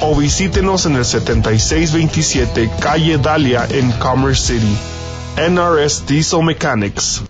o visítenos en el 7627 Calle Dalia en Commerce City. NRS Diesel Mechanics.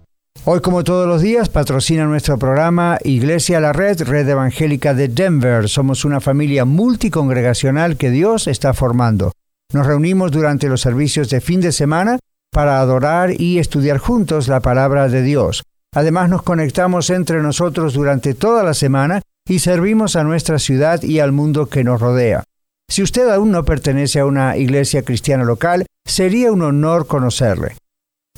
Hoy, como todos los días, patrocina nuestro programa Iglesia La Red, Red Evangélica de Denver. Somos una familia multicongregacional que Dios está formando. Nos reunimos durante los servicios de fin de semana para adorar y estudiar juntos la palabra de Dios. Además, nos conectamos entre nosotros durante toda la semana y servimos a nuestra ciudad y al mundo que nos rodea. Si usted aún no pertenece a una iglesia cristiana local, sería un honor conocerle.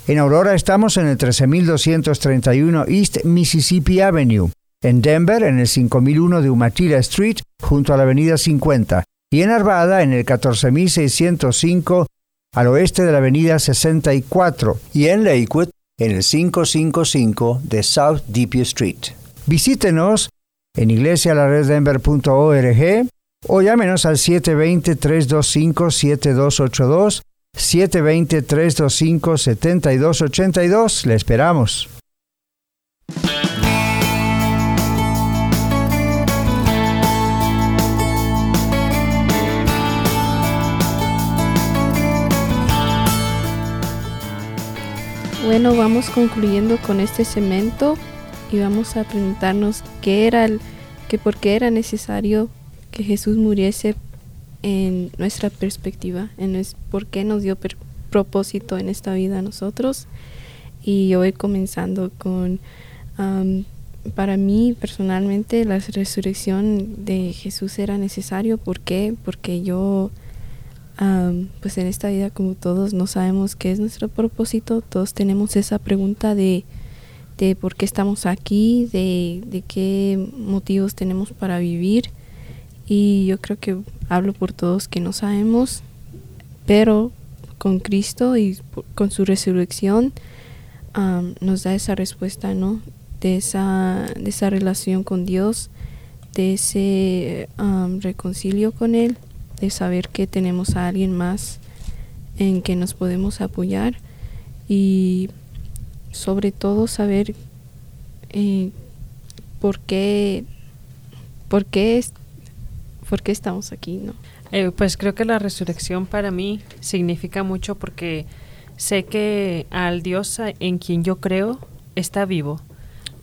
En Aurora estamos en el 13231 East Mississippi Avenue, en Denver en el 5001 de Umatilla Street junto a la Avenida 50 y en Arvada en el 14605 al oeste de la Avenida 64 y en Lakewood en el 555 de South Deep Street. Visítenos en iglesialareddenver.org o llámenos al 720-325-7282 720-325-7282. Le esperamos. Bueno, vamos concluyendo con este cemento y vamos a preguntarnos qué era el, que por qué era necesario que Jesús muriese en nuestra perspectiva, en por qué nos dio propósito en esta vida a nosotros. Y hoy comenzando con, para mí personalmente, la resurrección de Jesús era necesario. ¿Por qué? Porque yo, pues en esta vida como todos no sabemos qué es nuestro propósito, todos tenemos esa pregunta de, de por qué estamos aquí, de, de qué motivos tenemos para vivir. Y yo creo que hablo por todos que no sabemos, pero con Cristo y con su resurrección nos da esa respuesta, ¿no? De esa, de esa relación con Dios, de ese reconcilio con Él, de saber que tenemos a alguien más en que nos podemos apoyar y sobre todo saber eh, por qué, por qué por qué estamos aquí, ¿no? Eh, pues creo que la resurrección para mí significa mucho porque sé que al Dios en quien yo creo está vivo.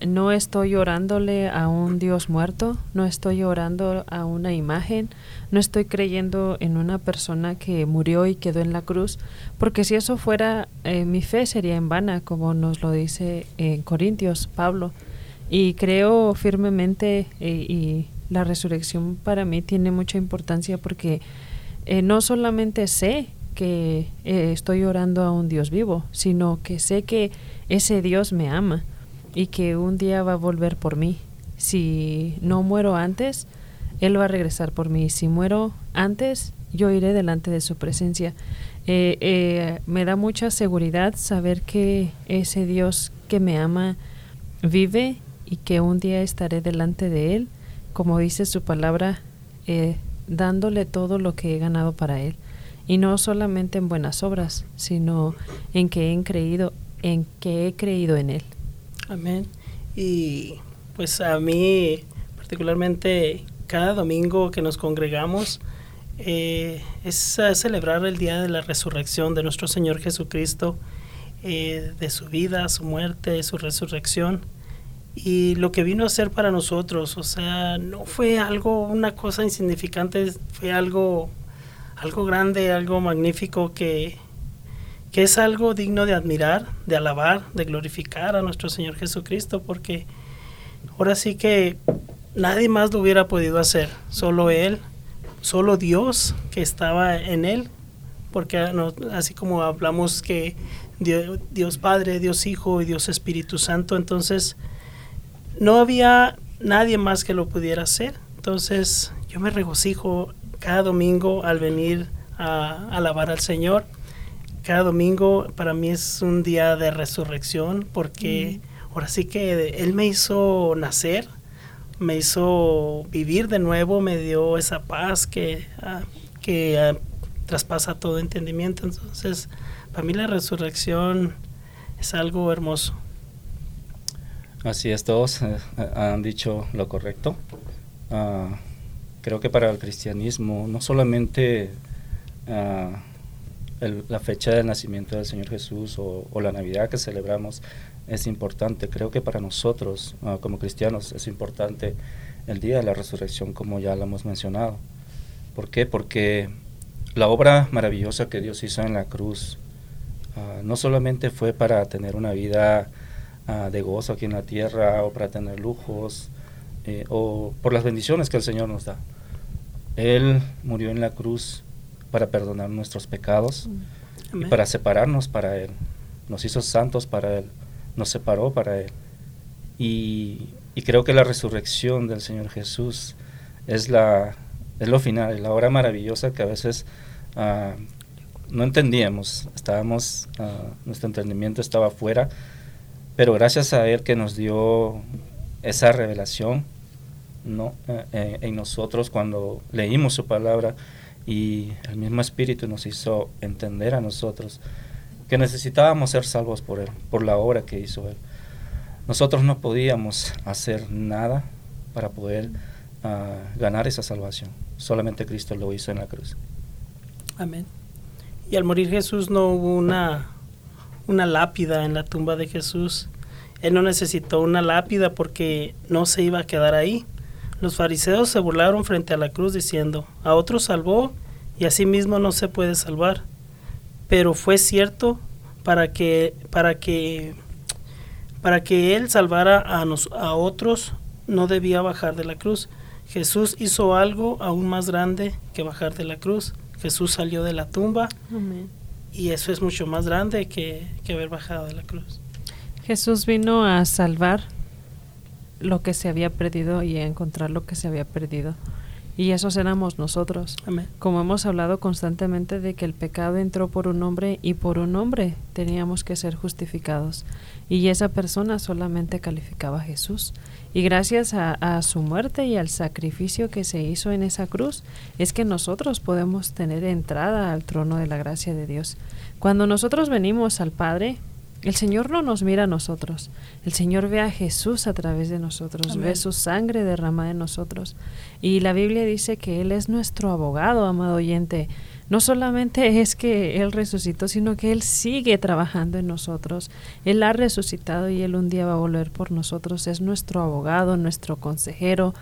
No estoy orándole a un Dios muerto, no estoy orando a una imagen, no estoy creyendo en una persona que murió y quedó en la cruz, porque si eso fuera, eh, mi fe sería en vana, como nos lo dice en Corintios Pablo. Y creo firmemente eh, y la resurrección para mí tiene mucha importancia porque eh, no solamente sé que estoy orando a un Dios vivo, sino que sé que ese Dios me ama y que un día va a volver por mí. Si no muero antes, Él va a regresar por mí. Si muero antes, yo iré delante de su presencia. Eh, me da mucha seguridad saber que ese Dios que me ama vive y que un día estaré delante de Él como dice su palabra, eh, dándole todo lo que he ganado para Él. Y no solamente en buenas obras, sino en que he creído, en que he creído en Él. Amén. Y pues a mí, particularmente, cada domingo que nos congregamos, eh, es celebrar el día de la resurrección de nuestro Señor Jesucristo, eh, de su vida, su muerte, su resurrección y lo que vino a ser para nosotros, o sea, no fue algo, una cosa insignificante, fue algo, algo grande, algo magnífico que, que es algo digno de admirar, de alabar, de glorificar a nuestro Señor Jesucristo, porque ahora sí que nadie más lo hubiera podido hacer, solo Él, solo Dios que estaba en Él, porque así como hablamos que Dios, Padre, Dios Hijo y Dios Espíritu Santo. Entonces, no había nadie más que lo pudiera hacer. Entonces, yo me regocijo cada domingo al venir a, alabar al Señor. Cada domingo para mí es un día de resurrección porque mm. ahora sí que Él me hizo nacer, me hizo vivir de nuevo, me dio esa paz que, ah, que ah, traspasa todo entendimiento. Entonces, para mí la resurrección es algo hermoso. Así es, todos eh, han dicho lo correcto. Ah, creo que para el cristianismo no solamente la fecha del nacimiento del Señor Jesús o, la Navidad que celebramos es importante, creo que para nosotros ah, como cristianos es importante el día de la resurrección como ya lo hemos mencionado. ¿Por qué? Porque la obra maravillosa que Dios hizo en la cruz Ah, no solamente fue para tener una vida ah, de gozo aquí en la tierra o para tener lujos eh, o por las bendiciones que el Señor nos da. Él murió en la cruz para perdonar nuestros pecados y para separarnos para Él. Nos hizo santos para Él, nos separó para Él. Y, creo que la resurrección del Señor Jesús es, la, es lo final, es la hora maravillosa que a veces uh, no entendíamos, estábamos, ah, nuestro entendimiento estaba afuera, pero gracias a Él que nos dio esa revelación ¿no? Eh, eh, en nosotros cuando leímos su palabra y el mismo Espíritu nos hizo entender a nosotros que necesitábamos ser salvos por Él, por la obra que hizo Él. Nosotros no podíamos hacer nada para poder ah, ganar esa salvación, solamente Cristo lo hizo en la cruz. Amén. Y al morir Jesús no hubo una, una lápida en la tumba de Jesús. Él no necesitó una lápida porque no se iba a quedar ahí. Los fariseos se burlaron frente a la cruz diciendo, a otro salvó y a sí mismo no se puede salvar. Pero fue cierto para que, para que, para que él salvara a, nos, a otros, no debía bajar de la cruz. Jesús hizo algo aún más grande que bajar de la cruz. Jesús salió de la tumba y eso es mucho más grande que, que haber bajado de la cruz. Jesús vino a salvar lo que se había perdido y a encontrar lo que se había perdido. Y esos éramos nosotros. Como hemos hablado constantemente de que el pecado entró por un hombre y por un hombre teníamos que ser justificados. Y esa persona solamente calificaba a Jesús. Y gracias a, su muerte y al sacrificio que se hizo en esa cruz, es que nosotros podemos tener entrada al trono de la gracia de Dios. Cuando nosotros venimos al Padre, el Señor no nos mira a nosotros, el Señor ve a Jesús a través de nosotros, ve su sangre derramada en nosotros. Y la Biblia dice que Él es nuestro abogado, amado oyente no solamente es que Él resucitó, sino que Él sigue trabajando en nosotros. Él ha resucitado y Él un día va a volver por nosotros. Es nuestro abogado, nuestro consejero,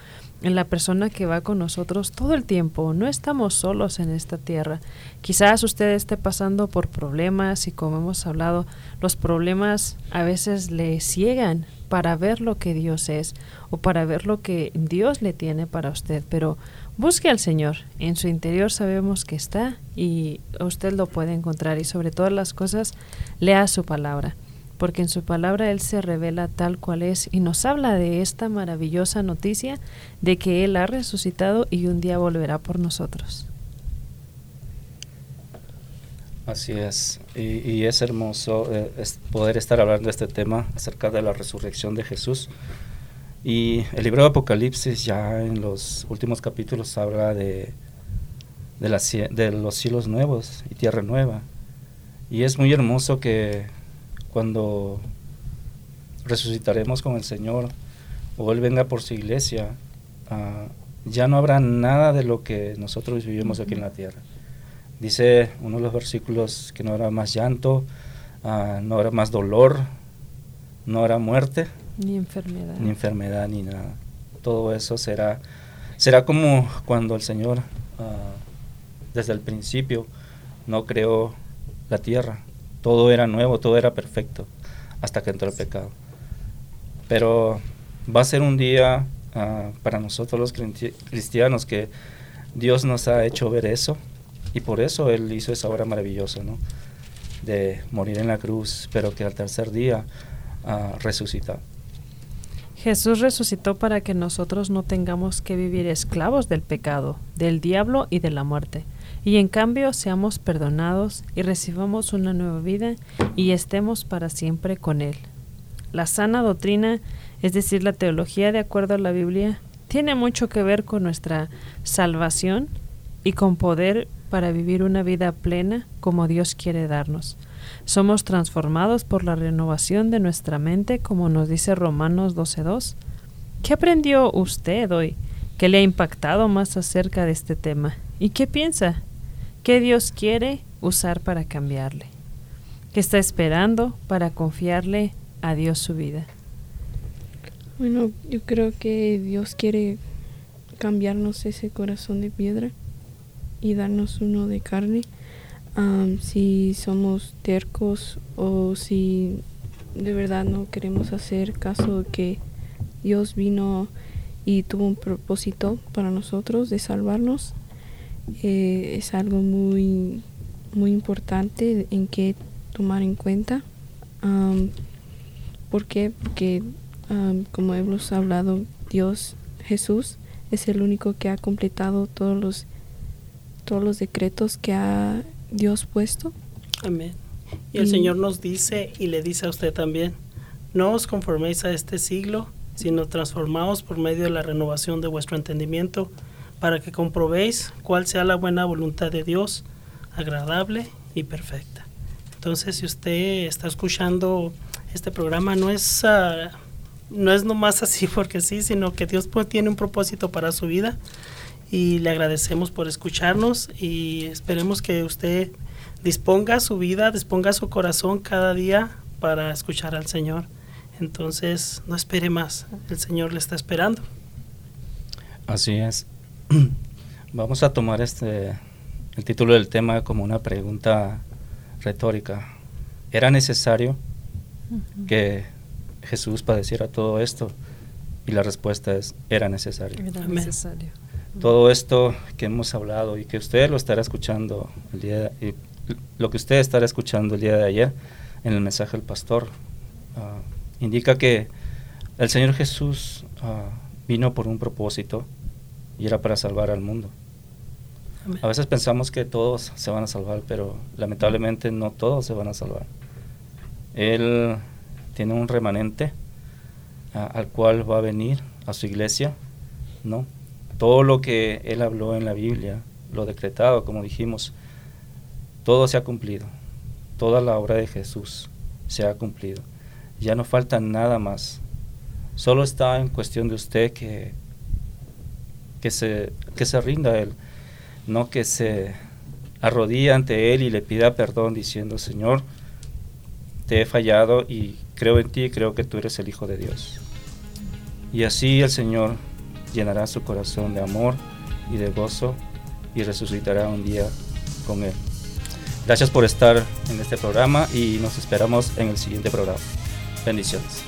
la persona que va con nosotros todo el tiempo. No estamos solos en esta tierra. Quizás usted esté pasando por problemas y como hemos hablado, los problemas a veces le ciegan para ver lo que Dios es o para ver lo que Dios le tiene para usted, pero Busque al Señor. En su interior sabemos que está y usted lo puede encontrar y sobre todas las cosas lea su palabra, porque en su palabra Él se revela tal cual es y nos habla de esta maravillosa noticia de que Él ha resucitado y un día volverá por nosotros. Así es, y, es hermoso eh, poder estar hablando de este tema acerca de la resurrección de Jesús y el libro de Apocalipsis ya en los últimos capítulos habla de, de, de los cielos nuevos y tierra nueva. Y es muy hermoso que cuando resucitaremos con el Señor o Él venga por su iglesia, ah, ya no habrá nada de lo que nosotros vivimos aquí en la tierra. Dice uno de los versículos que no habrá más llanto, ah, no habrá más dolor, no habrá muerte, ni enfermedad. Ni enfermedad, ni nada. Todo eso será, será como cuando el Señor, ah, desde el principio, no creó la tierra. Todo era nuevo, todo era perfecto, hasta que entró el pecado. Pero va a ser un día ah, para nosotros los cristianos que Dios nos ha hecho ver eso y por eso Él hizo esa obra maravillosa, ¿no? de morir en la cruz, pero que al tercer día uh. Jesús resucitó para que nosotros no tengamos que vivir esclavos del pecado, del diablo y de la muerte, y en cambio seamos perdonados y recibamos una nueva vida y estemos para siempre con Él. La sana doctrina, es decir, la teología de acuerdo a la Biblia, tiene mucho que ver con nuestra salvación y con poder para vivir una vida plena como Dios quiere darnos. Somos transformados por la renovación de nuestra mente, como nos dice Romanos 12.2. ¿Qué aprendió usted hoy? ¿Qué le ha impactado más acerca de este tema? ¿Y qué piensa? ¿Qué Dios quiere usar para cambiarle? ¿Qué está esperando para confiarle a Dios su vida? Bueno, yo creo que Dios quiere cambiarnos ese corazón de piedra y darnos uno de carne. si somos tercos o si de verdad no queremos hacer caso que Dios vino y tuvo un propósito para nosotros de salvarnos, eh, es algo muy, muy importante en que tomar en cuenta. ¿Por qué? Porque como hemos hablado, Dios, Jesús, es el único que ha completado todos los, todos los decretos que ha Dios puesto. Amén. Y el Señor nos dice y le dice a usted también, no os conforméis a este siglo, sino transformaos por medio de la renovación de vuestro entendimiento, para que comprobéis cuál sea la buena voluntad de Dios, agradable y perfecta. Entonces, si usted está escuchando este programa, no es... Ah, no es nomás <laughs> así porque sí, sino que Dios pues, tiene un propósito para su vida y le agradecemos por escucharnos y esperemos que usted disponga su vida, disponga su corazón cada día para escuchar al Señor. Entonces, no espere más, el Señor le está esperando. Así es. <clears throat> Vamos a tomar este el título del tema como una pregunta retórica. ¿Era necesario que Jesús padeciera todo esto? Y la respuesta es, era necesario. Era necesario. Todo esto que hemos hablado y que usted lo estará escuchando el día y lo que usted estará escuchando el día de ayer en el mensaje del pastor ah, indica que el Señor Jesús ah, vino por un propósito y era para salvar al mundo. A veces pensamos que todos se van a salvar, pero lamentablemente no todos se van a salvar. Él tiene un remanente al cual va a venir a su iglesia, ¿no? Todo lo que él habló en la Biblia, lo decretado, como dijimos, todo se ha cumplido. Toda la obra de Jesús se ha cumplido. Ya no falta nada más. Solo está en cuestión de usted que, que, se, que se rinda a Él, no que se arrodilla ante Él y le pida perdón diciendo, Señor, te he fallado y creo en ti y creo que tú eres el Hijo de Dios. Y así el Señor llenará su corazón de amor y de gozo y resucitará un día con Él. Gracias por estar en este programa y nos esperamos en el siguiente programa. Bendiciones.